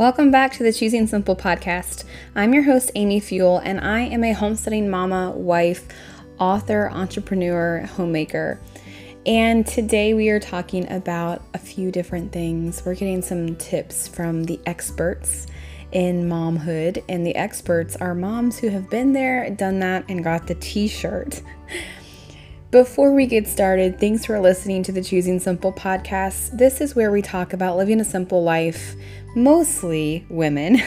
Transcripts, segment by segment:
Welcome back to the Choosing Simple podcast. I'm your host, Amy Fewell, and I am a homesteading mama, wife, author, entrepreneur, homemaker. And today we are talking about a few different things. We're getting some tips from the experts in momhood, and the experts are moms who have been there, done that, and got the t shirt. Before we get started, thanks for listening to the Choosing Simple podcast. This is where we talk about living a simple life, mostly women,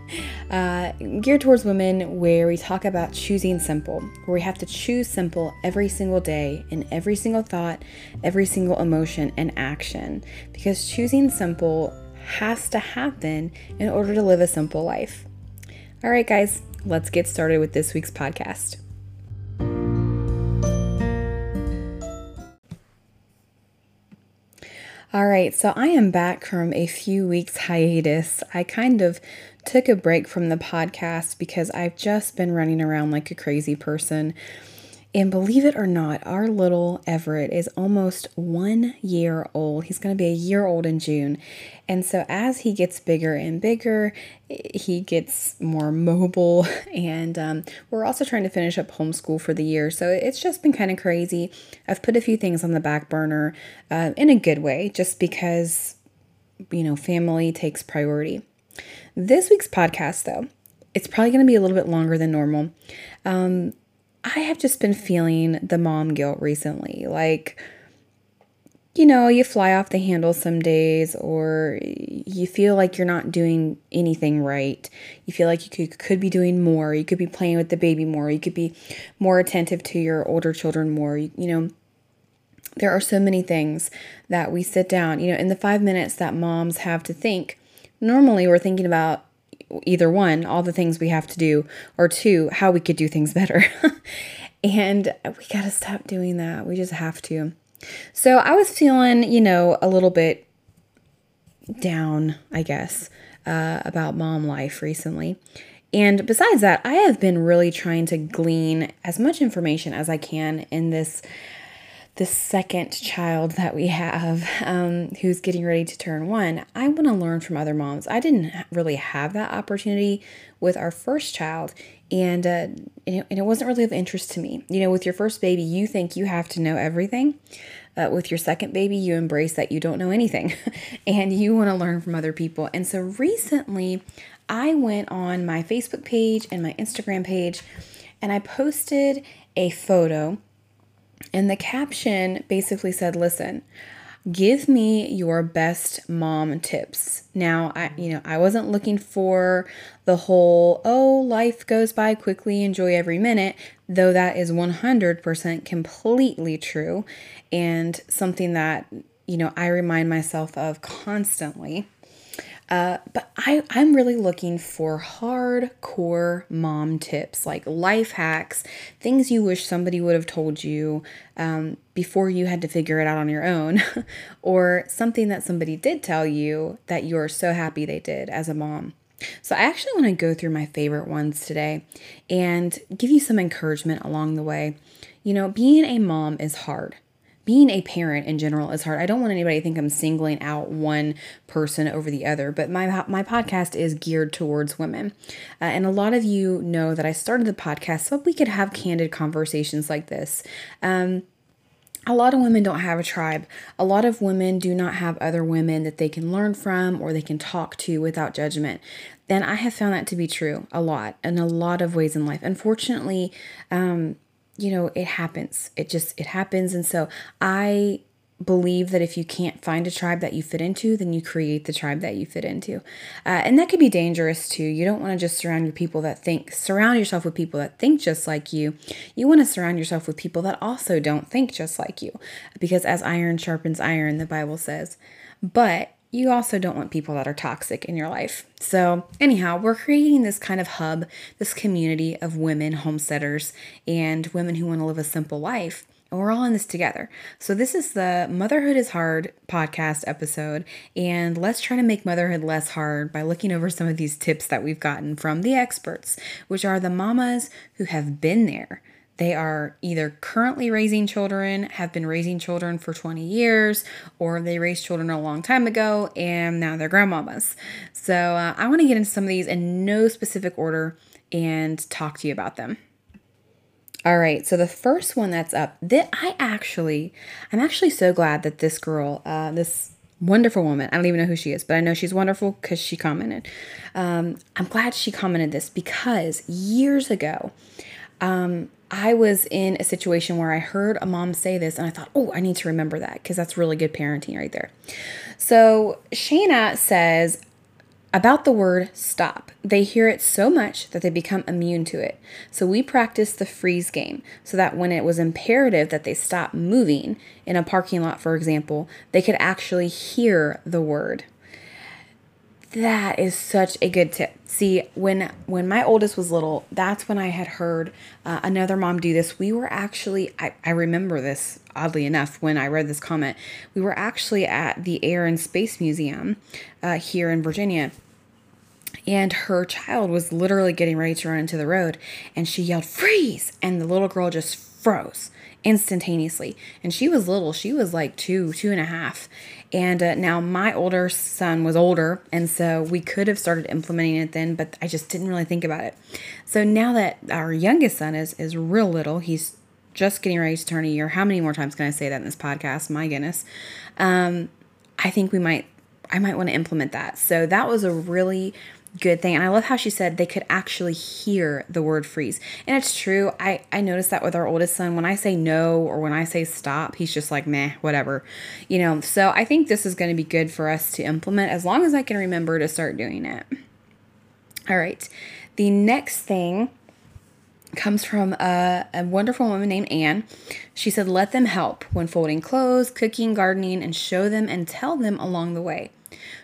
uh, geared towards women, where we talk about choosing simple, where we have to choose simple every single day in every single thought, every single emotion and action, because choosing simple has to happen in order to live a simple life. All right, guys, let's get started with this week's podcast. All right, so I am back from a few weeks hiatus. I kind of took a break from the podcast because I've just been running around like a crazy person and believe it or not, our little Everett is almost one year old. He's going to be a year old in June. And so, as he gets bigger and bigger, he gets more mobile. And um, we're also trying to finish up homeschool for the year. So, it's just been kind of crazy. I've put a few things on the back burner uh, in a good way, just because, you know, family takes priority. This week's podcast, though, it's probably going to be a little bit longer than normal. Um, I have just been feeling the mom guilt recently. Like, you know, you fly off the handle some days, or you feel like you're not doing anything right. You feel like you could, could be doing more. You could be playing with the baby more. You could be more attentive to your older children more. You, you know, there are so many things that we sit down, you know, in the five minutes that moms have to think. Normally, we're thinking about either one, all the things we have to do, or two, how we could do things better. and we got to stop doing that. We just have to. So I was feeling, you know, a little bit down, I guess, uh, about mom life recently. And besides that, I have been really trying to glean as much information as I can in this the second child that we have um, who's getting ready to turn one, I want to learn from other moms. I didn't really have that opportunity with our first child, and, uh, and, it, and it wasn't really of interest to me. You know, with your first baby, you think you have to know everything. Uh, with your second baby, you embrace that you don't know anything and you want to learn from other people. And so recently, I went on my Facebook page and my Instagram page and I posted a photo and the caption basically said, listen, give me your best mom tips. Now, I you know, I wasn't looking for the whole oh, life goes by quickly, enjoy every minute, though that is 100% completely true and something that, you know, I remind myself of constantly. Uh, but I, I'm really looking for hardcore mom tips, like life hacks, things you wish somebody would have told you um, before you had to figure it out on your own, or something that somebody did tell you that you're so happy they did as a mom. So, I actually want to go through my favorite ones today and give you some encouragement along the way. You know, being a mom is hard being a parent in general is hard. I don't want anybody to think I'm singling out one person over the other, but my my podcast is geared towards women. Uh, and a lot of you know that I started the podcast so we could have candid conversations like this. Um, a lot of women don't have a tribe. A lot of women do not have other women that they can learn from or they can talk to without judgment. And I have found that to be true a lot in a lot of ways in life. Unfortunately, um, you know, it happens. It just it happens and so I believe that if you can't find a tribe that you fit into, then you create the tribe that you fit into. Uh, and that could be dangerous too. You don't want to just surround your people that think, surround yourself with people that think just like you. You want to surround yourself with people that also don't think just like you. Because as iron sharpens iron, the Bible says. But you also don't want people that are toxic in your life. So, anyhow, we're creating this kind of hub, this community of women homesteaders and women who want to live a simple life. And we're all in this together. So, this is the Motherhood is Hard podcast episode. And let's try to make motherhood less hard by looking over some of these tips that we've gotten from the experts, which are the mamas who have been there they are either currently raising children, have been raising children for 20 years, or they raised children a long time ago and now they're grandmamas. So uh, I want to get into some of these in no specific order and talk to you about them. All right, so the first one that's up, that I actually, I'm actually so glad that this girl, uh, this wonderful woman, I don't even know who she is, but I know she's wonderful because she commented. Um, I'm glad she commented this because years ago, um, I was in a situation where I heard a mom say this and I thought, oh, I need to remember that because that's really good parenting right there. So Shayna says about the word stop. They hear it so much that they become immune to it. So we practice the freeze game so that when it was imperative that they stop moving in a parking lot, for example, they could actually hear the word. That is such a good tip. See, when when my oldest was little, that's when I had heard uh, another mom do this. We were actually, I, I remember this oddly enough when I read this comment. We were actually at the Air and Space Museum uh, here in Virginia, and her child was literally getting ready to run into the road, and she yelled "freeze!" and the little girl just froze instantaneously. And she was little; she was like two, two and a half, and uh, now my older son was older, and so we could have started implementing it then, but I just didn't really think about it. So now that our youngest son is is real little, he's just getting ready to turn a year. How many more times can I say that in this podcast? My goodness. Um, I think we might I might want to implement that. So that was a really good thing. And I love how she said they could actually hear the word freeze. And it's true. I, I noticed that with our oldest son. When I say no or when I say stop, he's just like, meh, whatever. You know, so I think this is going to be good for us to implement as long as I can remember to start doing it. All right. The next thing comes from a, a, wonderful woman named Anne. She said, Let them help when folding clothes, cooking, gardening, and show them and tell them along the way.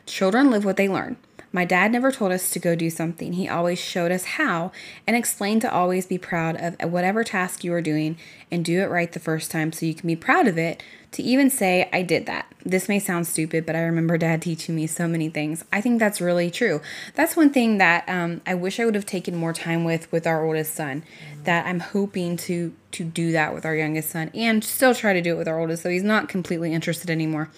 Children live what they learn. My dad never told us to go do something. He always showed us how and explained to always be proud of whatever task you are doing and do it right the first time so you can be proud of it. To even say, I did that. This may sound stupid, but I remember dad teaching me so many things. I think that's really true. That's one thing that um, I wish I would have taken more time with with our oldest son. That I'm hoping to to do that with our youngest son and still try to do it with our oldest, so he's not completely interested anymore.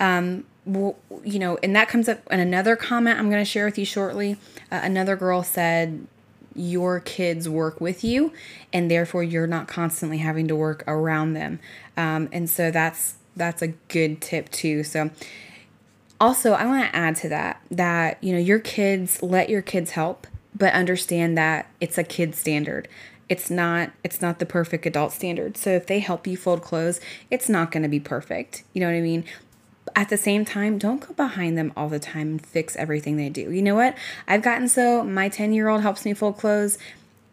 Um, well, you know, and that comes up in another comment I'm going to share with you shortly. Uh, another girl said, Your kids work with you, and therefore you're not constantly having to work around them. Um, and so that's that's a good tip too. So also I want to add to that that you know your kids let your kids help, but understand that it's a kid standard it's not it's not the perfect adult standard so if they help you fold clothes it's not going to be perfect you know what i mean at the same time, don't go behind them all the time and fix everything they do. You know what? I've gotten so my 10 year old helps me fold clothes.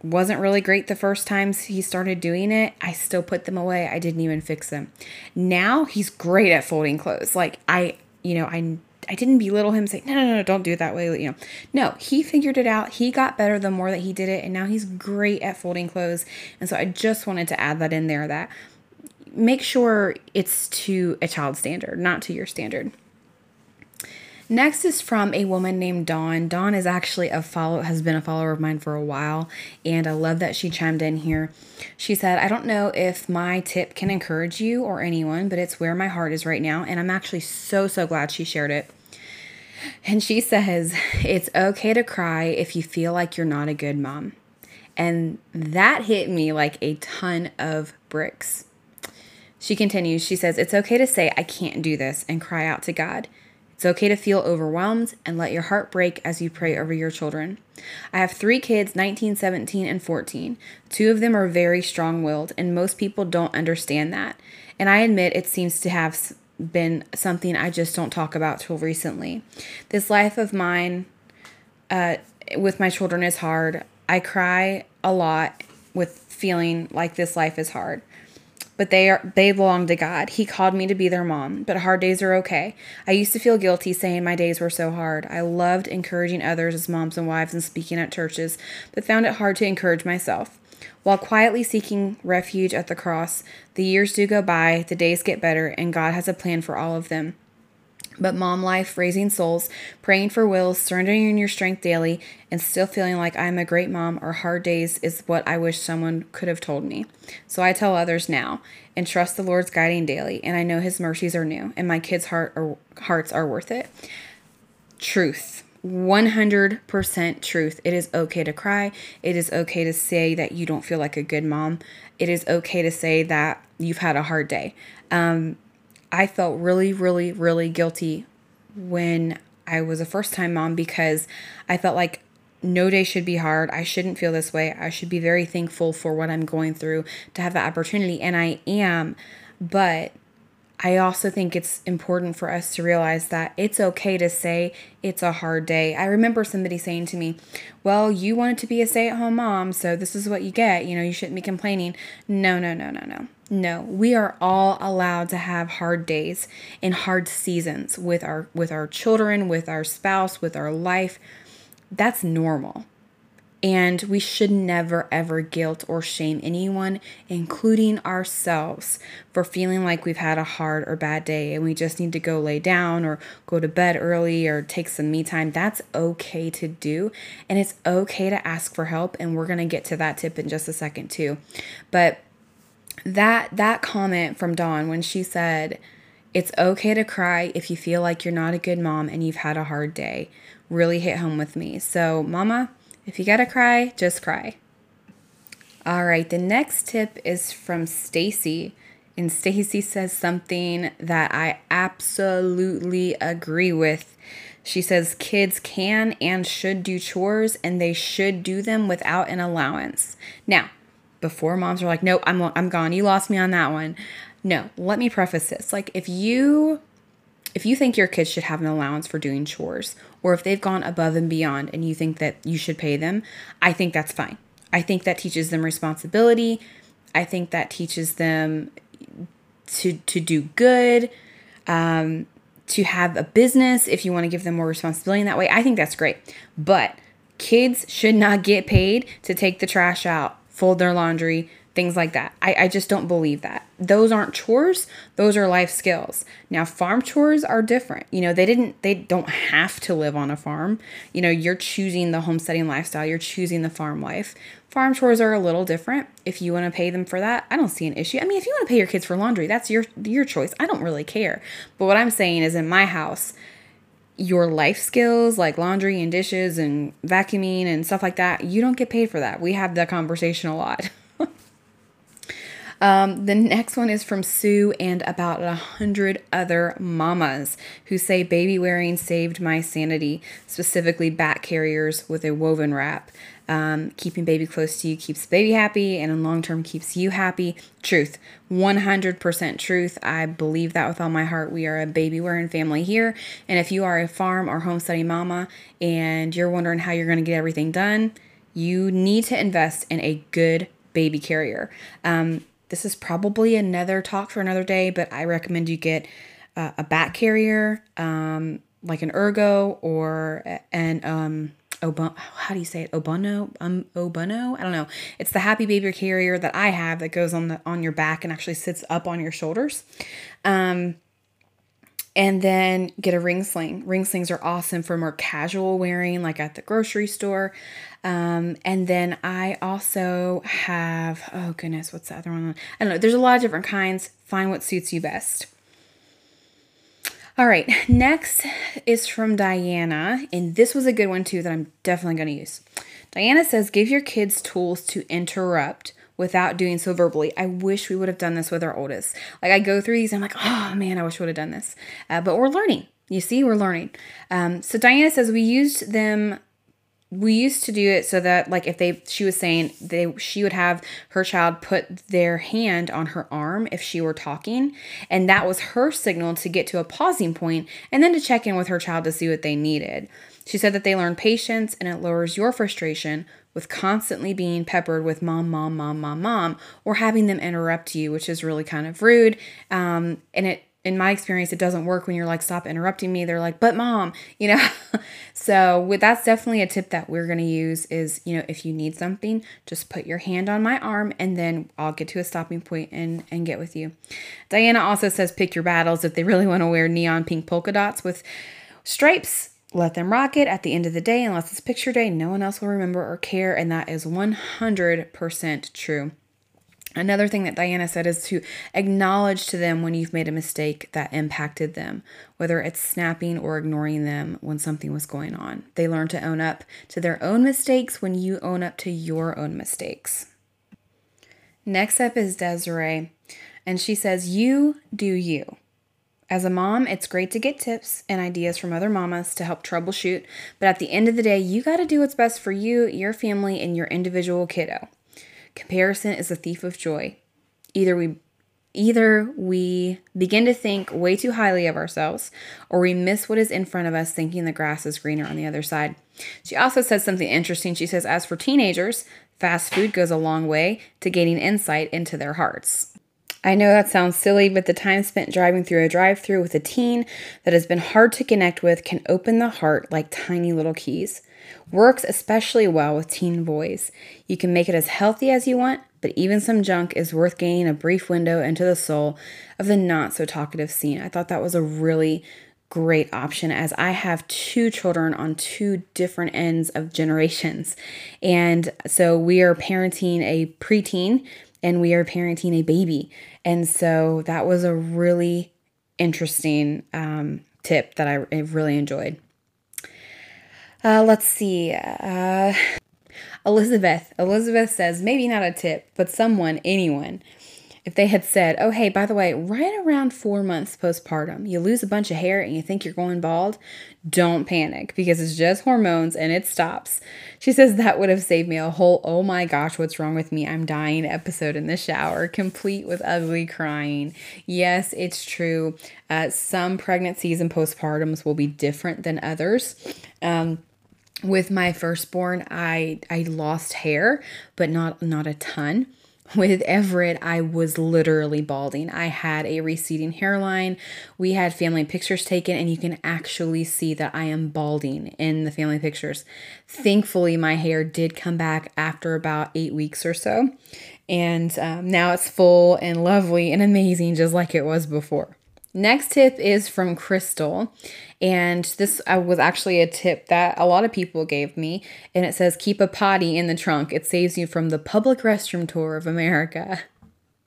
Wasn't really great the first times he started doing it. I still put them away. I didn't even fix them. Now he's great at folding clothes. Like I, you know, I I didn't belittle him, say, no, no, no, don't do it that way. You know, no, he figured it out. He got better the more that he did it, and now he's great at folding clothes. And so I just wanted to add that in there that make sure it's to a child standard, not to your standard. Next is from a woman named Dawn. Dawn is actually a follow has been a follower of mine for a while, and I love that she chimed in here. She said, "I don't know if my tip can encourage you or anyone, but it's where my heart is right now, and I'm actually so so glad she shared it." And she says, "It's okay to cry if you feel like you're not a good mom." And that hit me like a ton of bricks she continues, she says, It's okay to say, I can't do this, and cry out to God. It's okay to feel overwhelmed and let your heart break as you pray over your children. I have three kids 19, 17, and 14. Two of them are very strong willed, and most people don't understand that. And I admit it seems to have been something I just don't talk about till recently. This life of mine uh, with my children is hard. I cry a lot with feeling like this life is hard but they are they belong to God. He called me to be their mom, but hard days are okay. I used to feel guilty saying my days were so hard. I loved encouraging others as moms and wives and speaking at churches, but found it hard to encourage myself. While quietly seeking refuge at the cross, the years do go by, the days get better, and God has a plan for all of them. But mom life, raising souls, praying for wills, surrendering your strength daily, and still feeling like I'm a great mom or hard days is what I wish someone could have told me. So I tell others now and trust the Lord's guiding daily, and I know his mercies are new, and my kids' heart are, hearts are worth it. Truth. 100% truth. It is okay to cry. It is okay to say that you don't feel like a good mom. It is okay to say that you've had a hard day. Um, I felt really, really, really guilty when I was a first time mom because I felt like no day should be hard. I shouldn't feel this way. I should be very thankful for what I'm going through to have the opportunity. And I am. But I also think it's important for us to realize that it's okay to say it's a hard day. I remember somebody saying to me, Well, you wanted to be a stay at home mom, so this is what you get. You know, you shouldn't be complaining. No, no, no, no, no. No, we are all allowed to have hard days and hard seasons with our with our children, with our spouse, with our life. That's normal. And we should never ever guilt or shame anyone, including ourselves, for feeling like we've had a hard or bad day and we just need to go lay down or go to bed early or take some me time. That's okay to do. And it's okay to ask for help. And we're going to get to that tip in just a second, too. But that that comment from Dawn when she said it's okay to cry if you feel like you're not a good mom and you've had a hard day really hit home with me. So, mama, if you got to cry, just cry. All right, the next tip is from Stacy. And Stacy says something that I absolutely agree with. She says kids can and should do chores and they should do them without an allowance. Now, before moms are like, "No, I'm I'm gone. You lost me on that one." No, let me preface this. Like if you if you think your kids should have an allowance for doing chores or if they've gone above and beyond and you think that you should pay them, I think that's fine. I think that teaches them responsibility. I think that teaches them to to do good, um, to have a business if you want to give them more responsibility in that way. I think that's great. But kids should not get paid to take the trash out, fold their laundry, things like that. I, I just don't believe that. Those aren't chores, those are life skills. Now farm chores are different. You know, they didn't they don't have to live on a farm. You know, you're choosing the homesteading lifestyle, you're choosing the farm life. Farm chores are a little different. If you want to pay them for that, I don't see an issue. I mean, if you want to pay your kids for laundry, that's your your choice. I don't really care. But what I'm saying is in my house, your life skills like laundry and dishes and vacuuming and stuff like that, you don't get paid for that. We have that conversation a lot. Um, the next one is from Sue and about a hundred other mamas who say baby wearing saved my sanity, specifically back carriers with a woven wrap. Um, keeping baby close to you keeps baby happy and in long term keeps you happy. Truth, 100% truth. I believe that with all my heart. We are a baby wearing family here. And if you are a farm or homesteading mama and you're wondering how you're going to get everything done, you need to invest in a good baby carrier. Um, this is probably another talk for another day, but I recommend you get uh, a back carrier, um, like an ergo or an um, Ob- how do you say it? Obono, um, Obono. I don't know. It's the Happy Baby carrier that I have that goes on the on your back and actually sits up on your shoulders. Um, and then get a ring sling. Ring slings are awesome for more casual wearing, like at the grocery store. Um, and then I also have, oh goodness, what's the other one? I don't know. There's a lot of different kinds. Find what suits you best. All right, next is from Diana, and this was a good one too that I'm definitely going to use. Diana says, Give your kids tools to interrupt without doing so verbally. I wish we would have done this with our oldest. Like, I go through these, I'm like, Oh man, I wish we would have done this. Uh, but we're learning. You see, we're learning. Um, so Diana says, We used them we used to do it so that like if they she was saying they she would have her child put their hand on her arm if she were talking and that was her signal to get to a pausing point and then to check in with her child to see what they needed. She said that they learn patience and it lowers your frustration with constantly being peppered with mom mom mom mom mom or having them interrupt you which is really kind of rude. Um, and it in my experience, it doesn't work when you're like, stop interrupting me. They're like, but mom, you know? so with, that's definitely a tip that we're to use is, you know, if you need something, just put your hand on my arm and then I'll get to a stopping point and, and get with you. Diana also says, pick your battles. If they really want to wear neon pink polka dots with stripes, let them rock it at the end of the day. Unless it's picture day, no one else will remember or care. And that is 100% true. Another thing that Diana said is to acknowledge to them when you've made a mistake that impacted them, whether it's snapping or ignoring them when something was going on. They learn to own up to their own mistakes when you own up to your own mistakes. Next up is Desiree, and she says, You do you. As a mom, it's great to get tips and ideas from other mamas to help troubleshoot, but at the end of the day, you got to do what's best for you, your family, and your individual kiddo. Comparison is a thief of joy. Either we either we begin to think way too highly of ourselves or we miss what is in front of us thinking the grass is greener on the other side. She also says something interesting. She says as for teenagers, fast food goes a long way to gaining insight into their hearts. I know that sounds silly, but the time spent driving through a drive through with a teen that has been hard to connect with can open the heart like tiny little keys. Works especially well with teen boys. You can make it as healthy as you want, but even some junk is worth gaining a brief window into the soul of the not so talkative scene. I thought that was a really great option as I have two children on two different ends of generations. And so we are parenting a preteen and we are parenting a baby. And so that was a really interesting um, tip that I really enjoyed. Uh, let's see. Uh, Elizabeth. Elizabeth says, maybe not a tip, but someone, anyone. If they had said, oh, hey, by the way, right around four months postpartum, you lose a bunch of hair and you think you're going bald, don't panic because it's just hormones and it stops. She says that would have saved me a whole, oh my gosh, what's wrong with me? I'm dying episode in the shower, complete with ugly crying. Yes, it's true. Uh, some pregnancies and postpartums will be different than others. Um, with my firstborn i i lost hair but not not a ton with Everett, I was literally balding. I had a receding hairline. We had family pictures taken, and you can actually see that I am balding in the family pictures. Thankfully, my hair did come back after about eight weeks or so. And um, now it's full and lovely and amazing, just like it was before. Next tip is from Crystal. And this uh, was actually a tip that a lot of people gave me. And it says, keep a potty in the trunk. It saves you from the public restroom tour of America.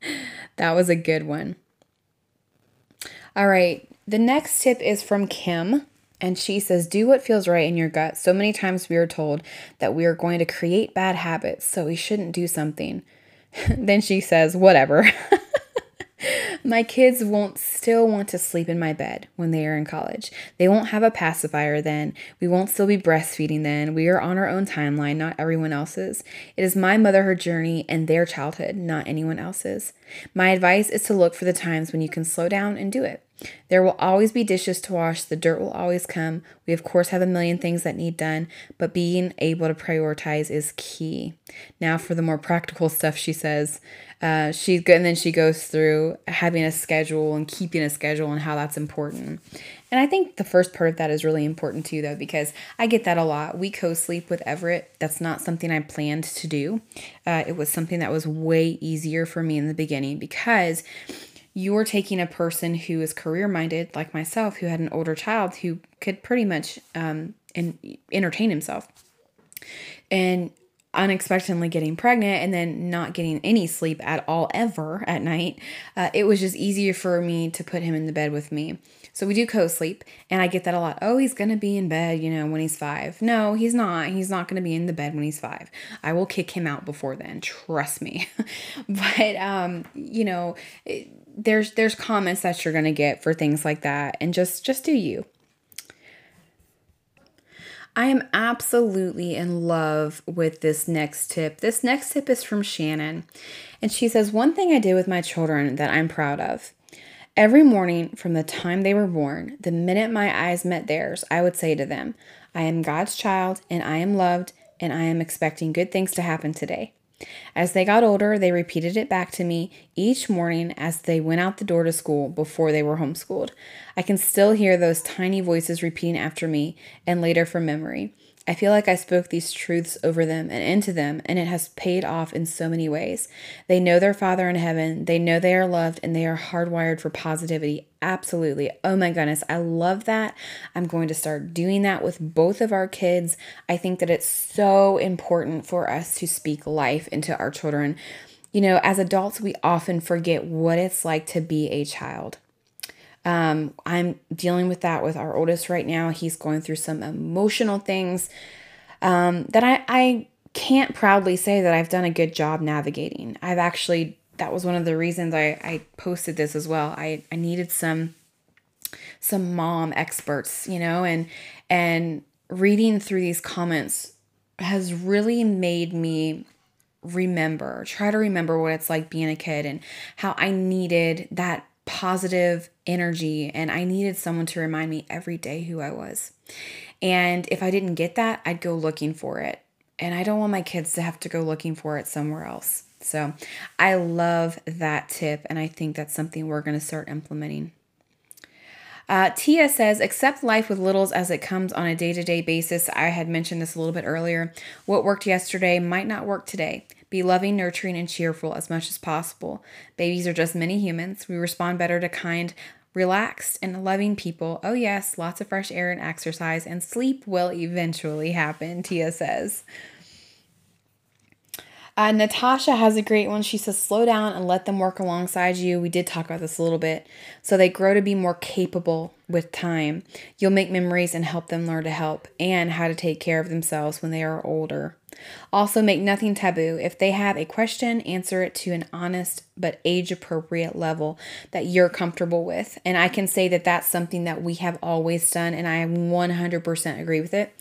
that was a good one. All right. The next tip is from Kim. And she says, Do what feels right in your gut. So many times we are told that we are going to create bad habits, so we shouldn't do something. then she says, Whatever. my kids won't still want to sleep in my bed when they are in college. They won't have a pacifier then. We won't still be breastfeeding then. We are on our own timeline, not everyone else's. It is my motherhood journey and their childhood, not anyone else's. My advice is to look for the times when you can slow down and do it. There will always be dishes to wash, the dirt will always come. We, of course, have a million things that need done, but being able to prioritize is key. Now, for the more practical stuff, she says, uh, she's good, and then she goes through having a schedule and keeping a schedule and how that's important. And I think the first part of that is really important too, though, because I get that a lot. We co sleep with Everett. That's not something I planned to do. Uh, it was something that was way easier for me in the beginning because you're taking a person who is career minded, like myself, who had an older child who could pretty much um, in, entertain himself. And unexpectedly getting pregnant and then not getting any sleep at all ever at night, uh, it was just easier for me to put him in the bed with me. So we do co sleep, and I get that a lot. Oh, he's to be in bed, you know, when he's five. No, he's not. He's not to be in the bed when he's five. I will kick him out before then. Trust me. but, um, you know, it, there's there's comments that you're to get for things like that and just just do you I am absolutely in love with this next tip. This next tip is from Shannon. And she says, One thing I did with my children that I'm proud of. Every morning from the time they were born, the minute my eyes met theirs, I would say to them, I am God's child and I am loved and I am expecting good things to happen today. As they got older, they repeated it back to me each morning as they went out the door to school before they were homeschooled. I can still hear those tiny voices repeating after me and later from memory. I feel like I spoke these truths over them and into them, and it has paid off in so many ways. They know their Father in heaven, they know they are loved, and they are hardwired for positivity. Absolutely. Oh my goodness, I love that. I'm going to start doing that with both of our kids. I think that it's so important for us to speak life into our children. You know, as adults, we often forget what it's like to be a child. Um, I'm dealing with that with our oldest right now. He's going through some emotional things um, that I, I can't proudly say that I've done a good job navigating. I've actually, that was one of the reasons I, I posted this as well. I, I needed some some mom experts, you know, and and reading through these comments has really made me remember, try to remember what it's like being a kid and how I needed that positive energy and I needed someone to remind me every day who I was. And if I didn't get that, I'd go looking for it. And I don't want my kids to have to go looking for it somewhere else. So I love that tip, and I think that's something we're going to start implementing. Uh, Tia says, accept life with littles as it comes on a day to day basis. I had mentioned this a little bit earlier. What worked yesterday might not work today. Be loving, nurturing, and cheerful as much as possible. Babies are just many humans. We respond better to kind, relaxed, and loving people. Oh, yes, lots of fresh air and exercise, and sleep will eventually happen, Tia says. Uh, Natasha has a great one. She says, slow down and let them work alongside you. We did talk about this a little bit. So they grow to be more capable with time. You'll make memories and help them learn to help and how to take care of themselves when they are older. Also, make nothing taboo. If they have a question, answer it to an honest but age appropriate level that you're comfortable with. And I can say that that's something that we have always done, and I 100% agree with it.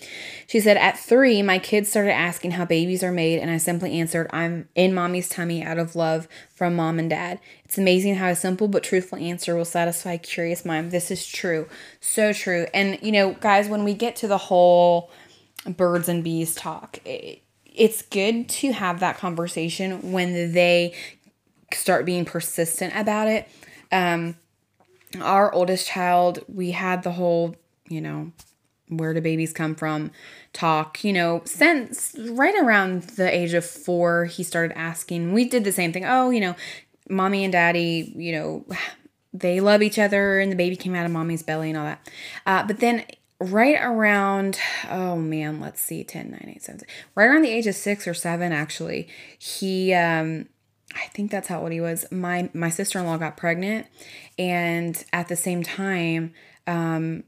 She said, At three, my kids started asking how babies are made, and I simply answered, I'm in mommy's tummy out of love from mom and dad. It's amazing how a simple but truthful answer will satisfy a curious mind. This is true. So true. And, you know, guys, when we get to the whole birds and bees talk, it, it's good to have that conversation when they start being persistent about it. Um, our oldest child, we had the whole, you know, where do babies come from talk, you know, since right around the age of four, he started asking. We did the same thing. Oh, you know, mommy and daddy, you know, they love each other and the baby came out of mommy's belly and all that. Uh, but then right around oh man let's see 10 9 8 7 right around the age of six or seven actually he um i think that's how old he was. My my sister-in-law got pregnant and at the same time um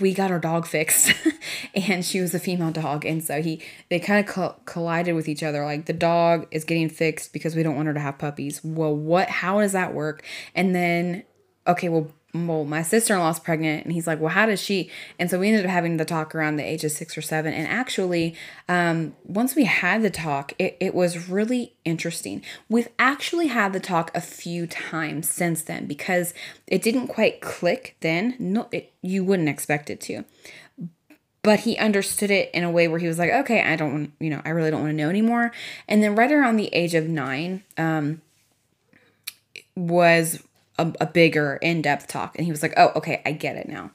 we got our dog fixed and she was a female dog and so he they kind of co- collided with each other like the dog is getting fixed because we don't want her to have puppies. Well what how does that work? And then okay well well, my sister in law's pregnant. And he's like, well, how does she? And so we ended up having the talk around the age of six or seven. And actually, um, once we had the talk, it, it was really interesting. We've actually had the talk a few times since then because it didn't quite click then. No, it, you wouldn't expect it to. But he understood it in a way where he was like, okay, I don't, want, you know, I really don't want to know anymore. And then right around the age of nine, um, was a, a bigger in-depth talk. And he was like oh okay i get it now.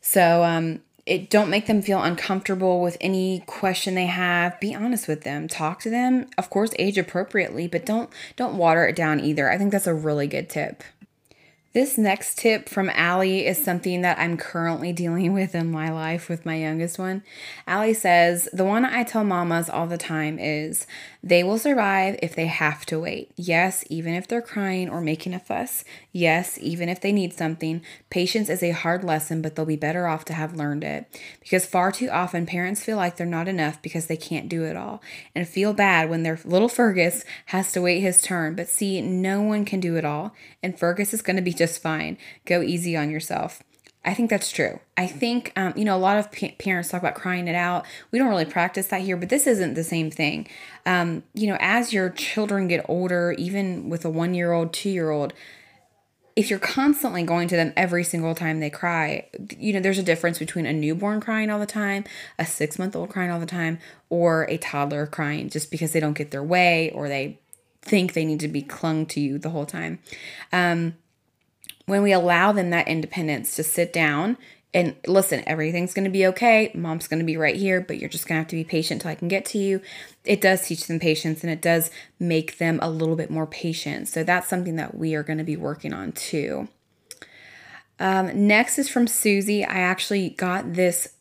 So um it don't make them feel uncomfortable with any question they have. Be honest with them. Talk to them of course age appropriately but don't don't water it down either. I think that's a really good tip this next tip from Allie is something that I'm currently dealing with in my life with my youngest one. Allie says, The one I tell mamas all the time is they will survive if they have to wait. Yes, even if they're crying or making a fuss. Yes, even if they need something. Patience is a hard lesson, but they'll be better off to have learned it. Because far too often, parents feel like they're not enough because they can't do it all and feel bad when their little Fergus has to wait his turn. But see, no one can do it all, and Fergus is going to be just fine. Go easy on yourself. I think that's true. I think, um, you know, a lot of pa- parents talk about crying it out. We don't really practice that here, but this isn't the same thing. Um, you know, as your children get older, even with a one year old, two year old, if you're constantly going to them every single time they cry, you know, there's a difference between a newborn crying all the time, a six month old crying all the time, or a toddler crying just because they don't get their way or they think they need to be clung to you the whole time. Um, when we allow them that independence to sit down and listen, everything's going to be okay. Mom's going to be right here, but you're just going to have to be patient till I can get to you. It does teach them patience and it does make them a little bit more patient. So that's something that we are going to be working on too. Um, next is from Susie. I actually got this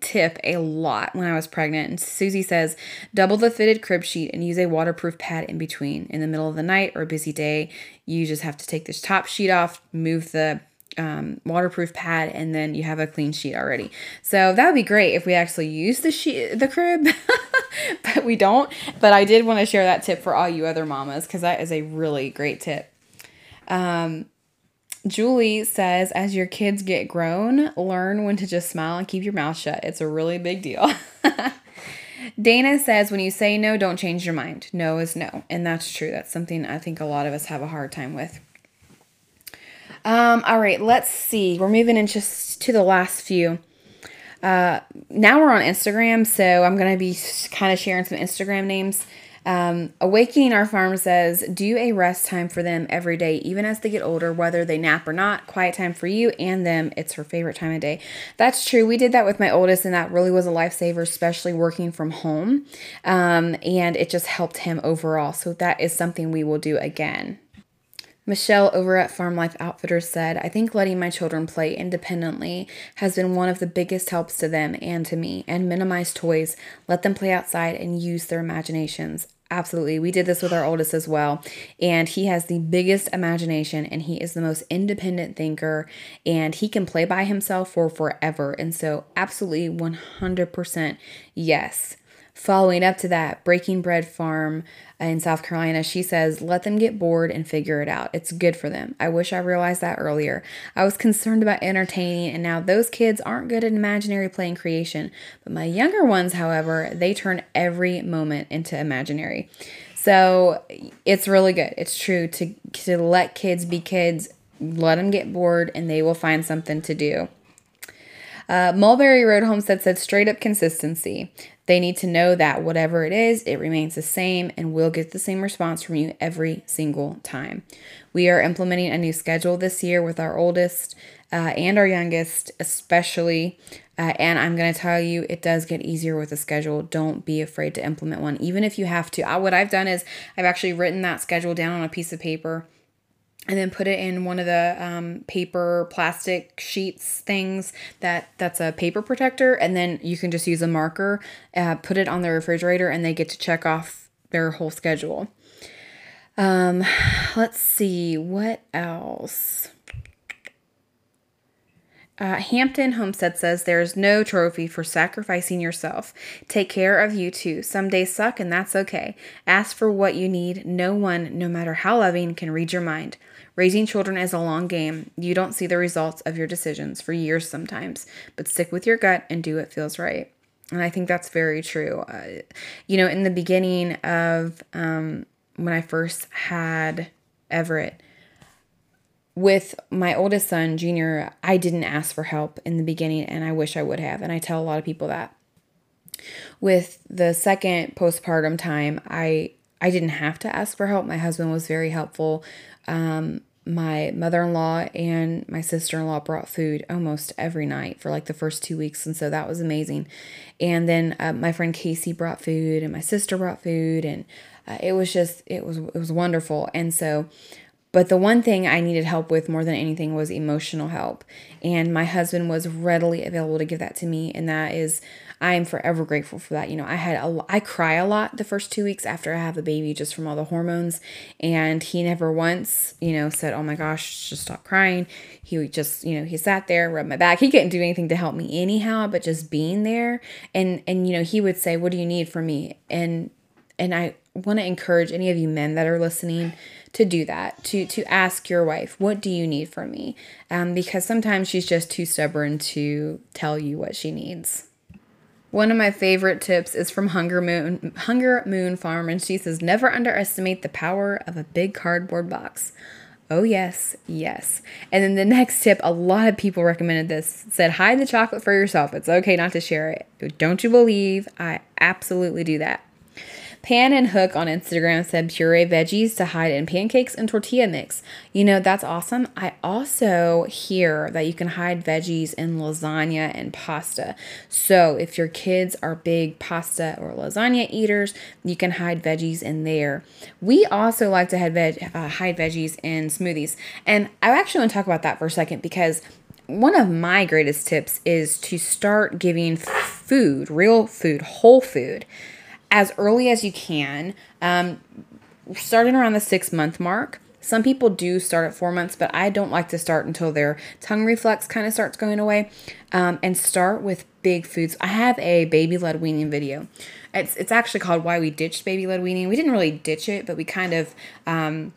tip a lot when I was pregnant. And Susie says, double the fitted crib sheet and use a waterproof pad in between. In the middle of the night or a busy day, you just have to take this top sheet off, move the um, waterproof pad, and then you have a clean sheet already. So that would be great if we actually use the sheet, the crib, but we don't. But I did want to share that tip for all you other mamas because that is a really great tip. Um, Julie says, as your kids get grown, learn when to just smile and keep your mouth shut. It's a really big deal. Dana says, when you say no, don't change your mind. No is no. And that's true. That's something I think a lot of us have a hard time with. Um, all right, let's see. We're moving in just to the last few. Uh, now we're on Instagram, so I'm going to be kind of sharing some Instagram names. Um, Awakening Our Farm says, do a rest time for them every day, even as they get older, whether they nap or not. Quiet time for you and them. It's her favorite time of day. That's true. We did that with my oldest, and that really was a lifesaver, especially working from home. Um, and it just helped him overall. So that is something we will do again. Michelle over at Farm Life Outfitters said, I think letting my children play independently has been one of the biggest helps to them and to me, and minimize toys, let them play outside and use their imaginations. Absolutely. We did this with our oldest as well. And he has the biggest imagination and he is the most independent thinker and he can play by himself for forever. And so, absolutely 100% yes. Following up to that, Breaking Bread Farm in South Carolina, she says, let them get bored and figure it out. It's good for them. I wish I realized that earlier. I was concerned about entertaining, and now those kids aren't good at imaginary play and creation. But my younger ones, however, they turn every moment into imaginary. So it's really good. It's true to, to let kids be kids, let them get bored, and they will find something to do. Uh, Mulberry Road Homestead said straight up consistency. They need to know that whatever it is, it remains the same and will get the same response from you every single time. We are implementing a new schedule this year with our oldest uh, and our youngest, especially. Uh, and I'm going to tell you, it does get easier with a schedule. Don't be afraid to implement one, even if you have to. I, what I've done is I've actually written that schedule down on a piece of paper and then put it in one of the um, paper plastic sheets things that that's a paper protector and then you can just use a marker uh, put it on the refrigerator and they get to check off their whole schedule um, let's see what else uh, Hampton Homestead says there's no trophy for sacrificing yourself. Take care of you too. Some days suck, and that's okay. Ask for what you need. No one, no matter how loving, can read your mind. Raising children is a long game. You don't see the results of your decisions for years sometimes, but stick with your gut and do what feels right. And I think that's very true. Uh, you know, in the beginning of um, when I first had Everett, with my oldest son, Junior, I didn't ask for help in the beginning, and I wish I would have. And I tell a lot of people that. With the second postpartum time, I I didn't have to ask for help. My husband was very helpful. Um, my mother in law and my sister in law brought food almost every night for like the first two weeks. And so that was amazing. And then uh, my friend Casey brought food and my sister brought food. And uh, it was just, it was, it was wonderful. And so, but the one thing I needed help with more than anything was emotional help. And my husband was readily available to give that to me. And that is, I am forever grateful for that. You know, I had a, I cry a lot the first two weeks after I have a baby just from all the hormones, and he never once, you know, said, "Oh my gosh, just stop crying." He would just, you know, he sat there, rubbed my back. He couldn't do anything to help me anyhow, but just being there, and and you know, he would say, "What do you need from me?" and and I want to encourage any of you men that are listening to do that to to ask your wife what do you need from me um, because sometimes she's just too stubborn to tell you what she needs one of my favorite tips is from Hunger Moon Hunger Moon Farm, and she says, "Never underestimate the power of a big cardboard box." Oh, yes, yes. And then the next tip, a lot of people recommended this, said hide the chocolate for yourself. It's okay not to share it. Don't you believe? I absolutely do that. Pan and Hook on Instagram said puree veggies to hide in pancakes and tortilla mix. You know, that's awesome. I also hear that you can hide veggies in lasagna and pasta. So if your kids are big pasta or lasagna eaters, you can hide veggies in there. We also like to hide, veg- uh, hide veggies in smoothies. And I actually want to talk about that for a second because one of my greatest tips is to start giving food, real food, whole food as early as you can, um, starting around the six month mark. Some people do start at four months, but I don't like to start until their tongue reflex kind of starts going away. Um, and start with big foods. I have a baby led weaning video. It's it's actually called Why We Ditched Baby Led Weaning. We didn't really ditch it, but we kind of um,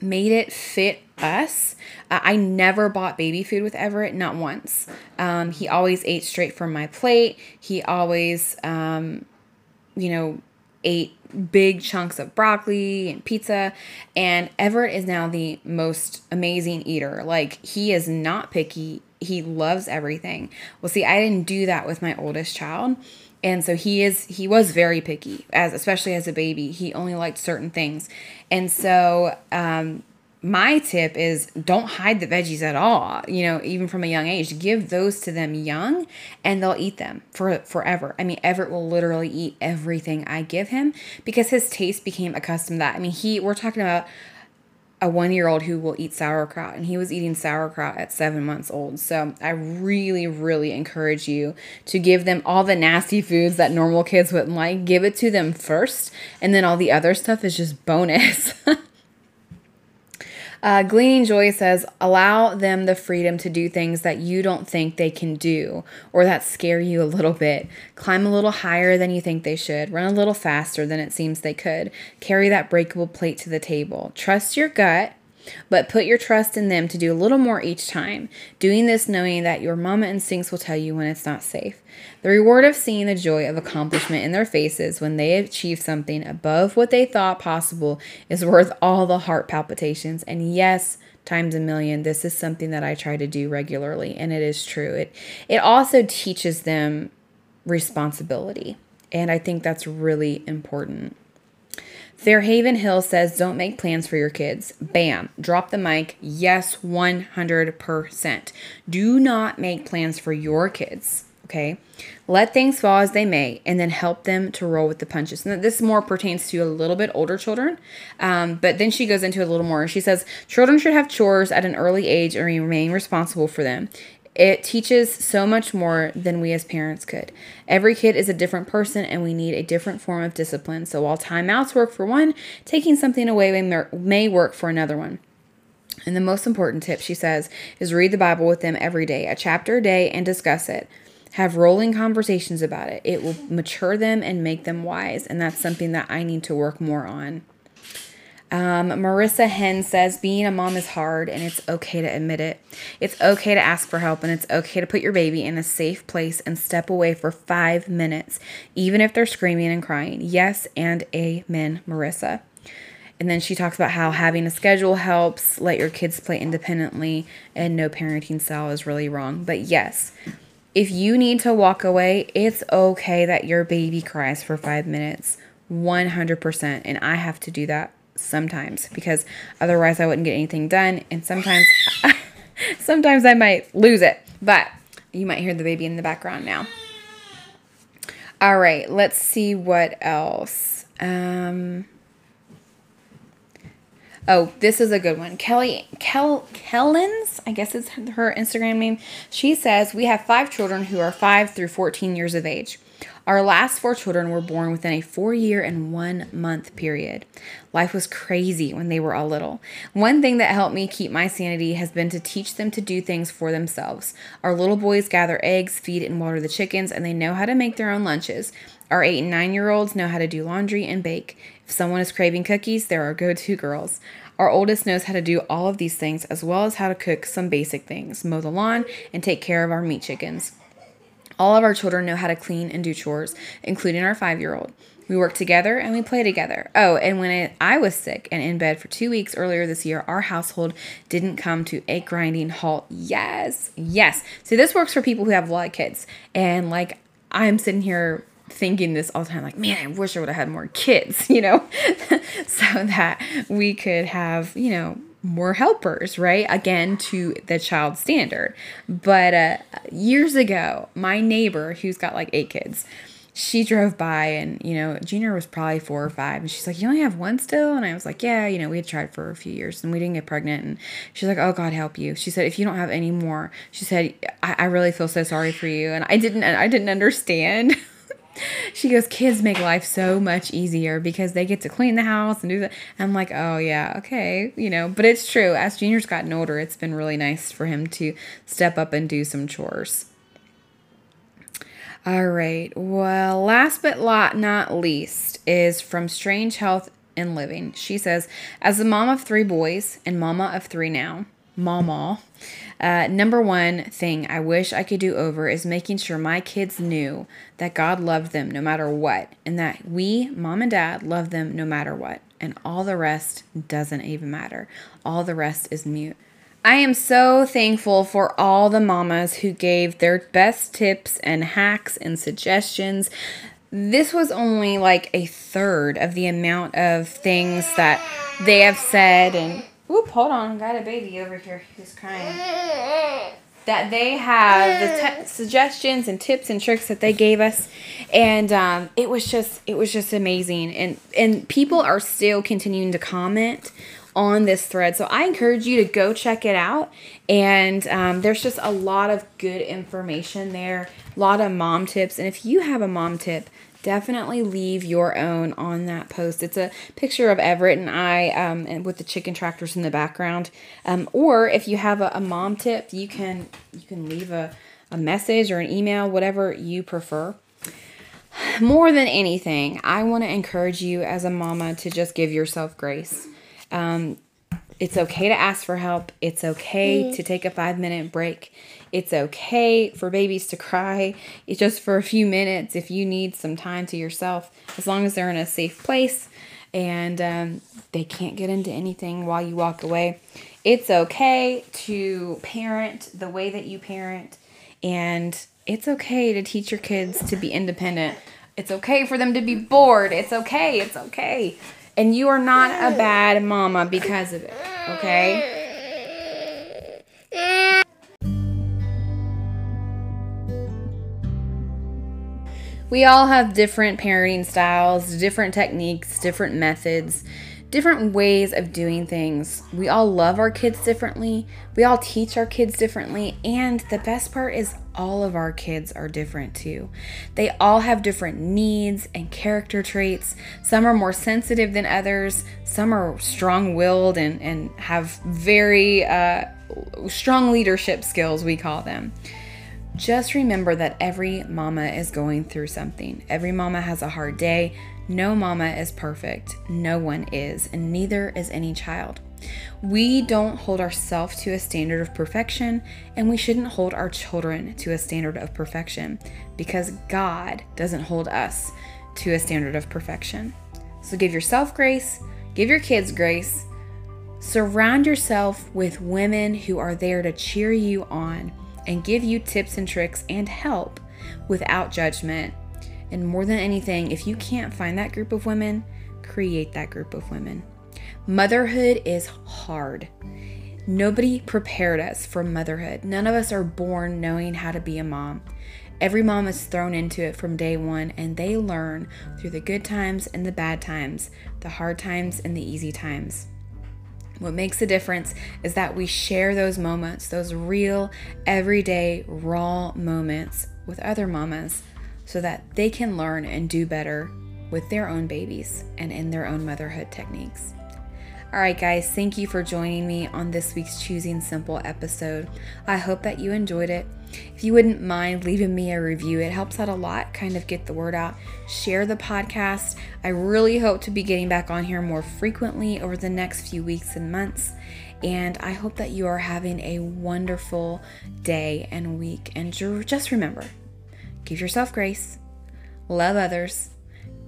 made it fit us. Uh, I never bought baby food with Everett, not once. Um, he always ate straight from my plate. He always um, you know, ate big chunks of broccoli and pizza. And Everett is now the most amazing eater. Like, he is not picky, he loves everything. Well, see, I didn't do that with my oldest child. And so he is he was very picky as especially as a baby. He only liked certain things. And so um my tip is don't hide the veggies at all you know even from a young age. Give those to them young and they'll eat them for forever. I mean everett will literally eat everything i give him because his taste became accustomed to that. I mean he we're talking about a one year old who will eat sauerkraut and he was eating sauerkraut at seven months old. So i really really encourage you to give them all the nasty foods that normal kids wouldn't like. Give it to them first and then all the other stuff is just bonus Uh, Gleaning Joy says, allow them the freedom to do things that you don't think they can do or that scare you a little bit. Climb a little higher than you think they should. Run a little faster than it seems they could. Carry that breakable plate to the table. Trust your gut but put your trust in them to do a little more each time, doing this knowing that your mama instincts will tell you when it's not safe. The reward of seeing the joy of accomplishment in their faces when they achieve something above what they thought possible is worth all the heart palpitations. And yes, times a million, this is something that I try to do regularly, and it is true. It it also teaches them responsibility. And I think that's really important. Fairhaven Hill says, don't make plans for your kids. Bam. Drop the mic. Yes, 100%. Do not make plans for your kids. Okay. Let things fall as they may and then help them to roll with the punches. And this more pertains to a little bit older children. Um, but then she goes into a little more. She says, children should have chores at an early age and remain responsible for them. It teaches so much more than we as parents could. Every kid is a different person and we need a different form of discipline. So while timeouts work for one, taking something away may work for another one. And the most important tip, she says, is read the Bible with them every day, a chapter a day, and discuss it. Have rolling conversations about it. It will mature them and make them wise. And that's something that I need to work more on. Um, Marissa Hen says being a mom is hard and it's okay to admit it. It's okay to ask for help and it's okay to put your baby in a safe place and step away for five minutes, even if they're screaming and crying. Yes, and amen, Marissa. And then she talks about how having a schedule helps, let your kids play independently, and no parenting style is really wrong. But yes, if you need to walk away, it's okay that your baby cries for five minutes. 100%. And I have to do that sometimes because otherwise I wouldn't get anything done and sometimes sometimes I might lose it. But you might hear the baby in the background now. All right, let's see what else. Um Oh, this is a good one. Kelly Kel Kellens, I guess it's her Instagram name. She says, "We have 5 children who are 5 through 14 years of age. Our last four children were born within a four year and one month period. Life was crazy when they were all little. One thing that helped me keep my sanity has been to teach them to do things for themselves. Our little boys gather eggs, feed and water the chickens, and they know how to make their own lunches. Our eight and nine year olds know how to do laundry and bake. If someone is craving cookies, they're our go to girls. Our oldest knows how to do all of these things as well as how to cook some basic things, mow the lawn, and take care of our meat chickens. All of our children know how to clean and do chores, including our five year old. We work together and we play together. Oh, and when I was sick and in bed for two weeks earlier this year, our household didn't come to a grinding halt. Yes, yes. So this works for people who have a lot of kids. And like, I'm sitting here thinking this all the time like man i wish i would have had more kids you know so that we could have you know more helpers right again to the child standard. But uh, years ago my neighbor who's got like eight kids she drove by and you know junior was probably four or five and she's like you only have one still? And i was like yeah you know we had tried for a few years and we didn't get pregnant. And she's like oh god help you. She said if you don't have any more she said i, I really feel so sorry for you. And i didn't i didn't understand she goes, kids make life so much easier because they get to clean the house and do that. I'm like, oh yeah, okay, you know. But it's true. As Junior's gotten older, it's been really nice for him to step up and do some chores. All right. Well, last but not least is from Strange Health and Living. She says, as a mom of three boys and mama of three now, mama. Uh, number one thing I wish I could do over is making sure my kids knew that God loved them no matter what, and that we, mom and dad, love them no matter what. And all the rest doesn't even matter. All the rest is mute. I am so thankful for all the mamas who gave their best tips and hacks and suggestions. This was only like a third of the amount of things that they have said and Oop, hold on. Got a baby over here who's crying. That they have the suggestions and tips and tricks that they gave us, and um, it was just it was just amazing. And and people are still continuing to comment on this thread, so I encourage you to go check it out. And um, there's just a lot of good information there, a lot of mom tips. And if you have a mom tip definitely leave your own on that post. It's a picture of Everett and I um, and with the chicken tractors in the background. Um, or if you have a, a, mom tip, you can you can leave a, a message or an email, whatever you prefer. More than anything, I want to encourage you as a mama to just give yourself grace. Um, it's okay to ask for help. It's okay mm-hmm. to take a five minute break. It's okay for babies to cry it's just for a few minutes if you need some time to yourself, as long as they're in a safe place and um, they can't get into anything while you walk away. It's okay to parent the way that you parent, and it's okay to teach your kids to be independent. It's okay for them to be bored. It's okay. It's okay. And you are not a bad mama because of it, okay? We all have different parenting styles, different techniques, different methods, different ways of doing things. We all love our kids differently. We all teach our kids differently. And the best part is, all of our kids are different too. They all have different needs and character traits. Some are more sensitive than others, some are strong willed and, and have very uh, strong leadership skills, we call them. Just remember that every mama is going through something. Every mama has a hard day. No mama is perfect. No one is, and neither is any child. We don't hold ourselves to a standard of perfection, and we shouldn't hold our children to a standard of perfection because God doesn't hold us to a standard of perfection. So give yourself grace, give your kids grace. Surround yourself with women who are there to cheer you on and give you tips and tricks and help without judgment. And more than anything, if you can't find that group of women, create that group of women. Motherhood is hard. Nobody prepared us for motherhood. None of us are born knowing how to be a mom. Every mom is thrown into it from day one, and they learn through the good times and the bad times, the hard times and the easy times. What makes a difference is that we share those moments, those real, everyday, raw moments with other mamas so that they can learn and do better with their own babies and in their own motherhood techniques. All right, guys, thank you for joining me on this week's Choosing Simple episode. I hope that you enjoyed it. If you wouldn't mind leaving me a review, it helps out a lot, kind of get the word out. Share the podcast. I really hope to be getting back on here more frequently over the next few weeks and months. And I hope that you are having a wonderful day and week. And just remember, give yourself grace, love others,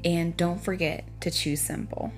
and don't forget to choose simple.